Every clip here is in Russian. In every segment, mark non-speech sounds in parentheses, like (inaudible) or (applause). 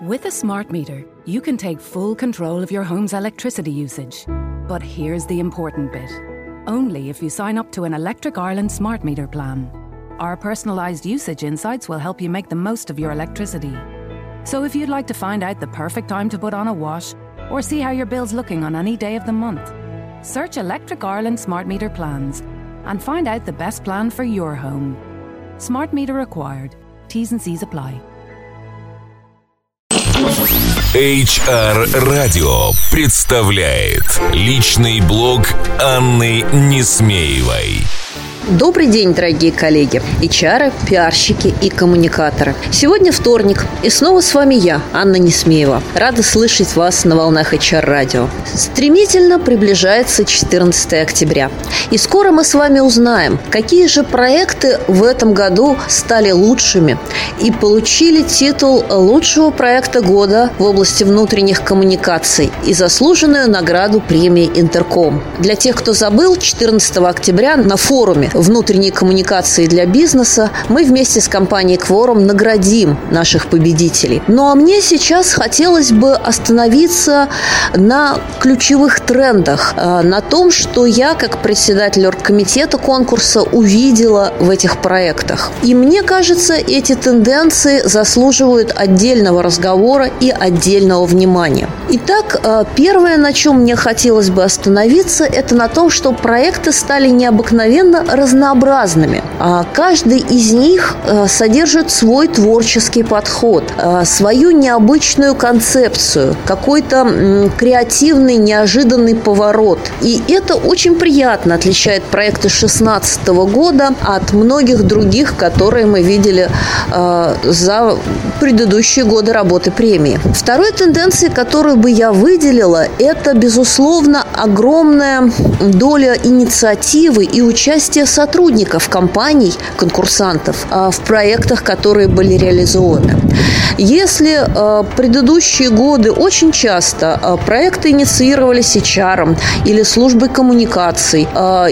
With a smart meter, you can take full control of your home's electricity usage. But here's the important bit only if you sign up to an Electric Ireland smart meter plan. Our personalised usage insights will help you make the most of your electricity. So if you'd like to find out the perfect time to put on a wash or see how your bill's looking on any day of the month, search Electric Ireland smart meter plans and find out the best plan for your home. Smart meter required. T's and C's apply. HR Radio представляет личный блог Анны Несмеевой. Добрый день, дорогие коллеги, HR, пиарщики и коммуникаторы. Сегодня вторник, и снова с вами я, Анна Несмеева. Рада слышать вас на волнах HR-радио. Стремительно приближается 14 октября. И скоро мы с вами узнаем, какие же проекты в этом году стали лучшими и получили титул лучшего проекта года в области внутренних коммуникаций и заслуженную награду премии Интерком. Для тех, кто забыл, 14 октября на форуме внутренней коммуникации для бизнеса мы вместе с компанией Кворум наградим наших победителей. Ну а мне сейчас хотелось бы остановиться на ключевых трендах, э, на том, что я, как председатель оргкомитета конкурса, увидела в этих проектах. И мне кажется, эти тенденции заслуживают отдельного разговора и отдельного внимания. Итак, э, первое, на чем мне хотелось бы остановиться, это на том, что проекты стали необыкновенно разнообразными. А каждый из них э, содержит свой творческий подход, э, свою необычную концепцию, какой-то креативный, неожиданный поворот. И это очень приятно отличает проекты 2016 года от многих других, которые мы видели э, за предыдущие годы работы премии. Второй тенденцией, которую бы я выделила, это, безусловно, огромная доля инициативы и участия сотрудников компаний, конкурсантов а, в проектах, которые были реализованы. Если а, предыдущие годы очень часто а, проекты инициировались HR или службой коммуникаций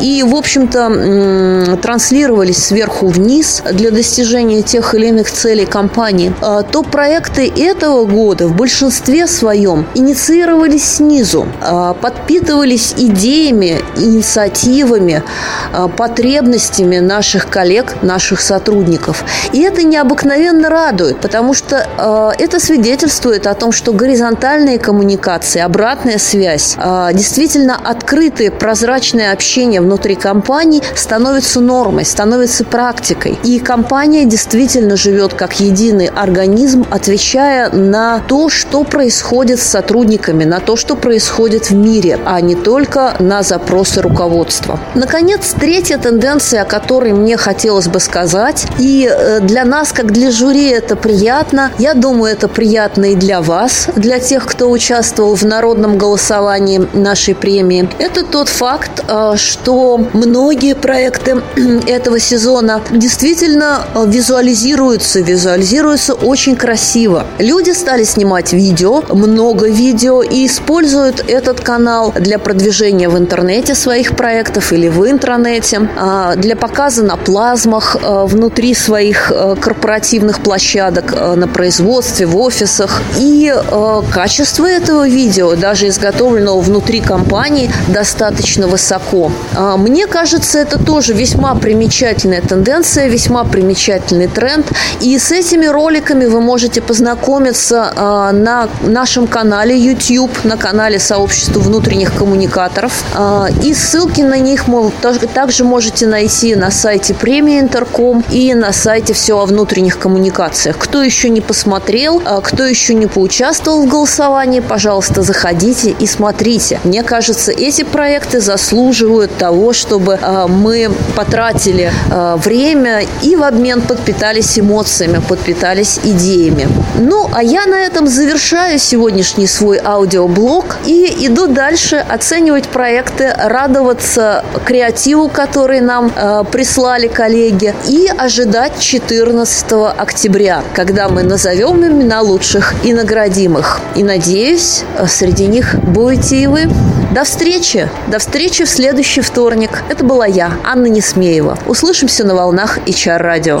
и, в общем-то, транслировались сверху вниз для достижения тех или иных целей компании, то проекты этого года в большинстве своем инициировались снизу, подпитывались идеями, инициативами, потребностями наших коллег, наших сотрудников. И это необыкновенно радует, потому что э, это свидетельствует о том, что горизонтальные коммуникации, обратная связь, э, действительно открытое, прозрачное общение внутри компании становится нормой, становится практикой. И компания действительно живет как единый организм, отвечая на то, что происходит с сотрудниками, на то, что происходит в мире, а не только на запросы руководства. Наконец, третья тенденция, о которой мне хотелось бы сказать. И э, для нас, как для жюри, это приятно. Я думаю, это приятно и для вас, для тех, кто участвовал в народном голосовании нашей премии. Это тот факт, э, что многие проекты (clears throat) этого сезона действительно э, визуализируются, визуализируются очень красиво. Люди стали снимать видео, много видео, и используют этот канал для продвижения в интернете своих проектов или в интранете. А, для показа на плазмах а, внутри своих а, корпоративных площадок на производстве, в офисах. И качество этого видео, даже изготовленного внутри компании, достаточно высоко. Мне кажется, это тоже весьма примечательная тенденция, весьма примечательный тренд. И с этими роликами вы можете познакомиться на нашем канале YouTube, на канале сообщества внутренних коммуникаторов. И ссылки на них также можете найти на сайте премии Интерком и на сайте все о внутренних коммуникациях. Кто еще не посмотрел, а кто еще не поучаствовал в голосовании, пожалуйста, заходите и смотрите. Мне кажется, эти проекты заслуживают того, чтобы а, мы потратили а, время и в обмен подпитались эмоциями, подпитались идеями. Ну, а я на этом завершаю сегодняшний свой аудиоблог и иду дальше оценивать проекты, радоваться креативу, который нам э, прислали коллеги, и ожидать 14 октября, когда мы назовем имена лучших и наградим их. И надеюсь, э, среди них будете и вы. До встречи! До встречи в следующий вторник. Это была я, Анна Несмеева. Услышимся на волнах HR радио.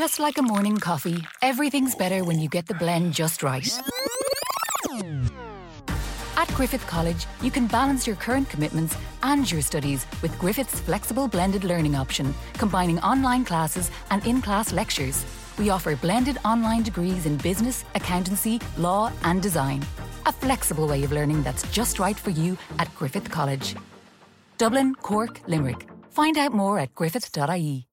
Just like a morning coffee, everything's better when you get the blend just right. At Griffith College, you can balance your current commitments and your studies with Griffith's flexible blended learning option, combining online classes and in class lectures. We offer blended online degrees in business, accountancy, law, and design. A flexible way of learning that's just right for you at Griffith College. Dublin, Cork, Limerick. Find out more at griffith.ie.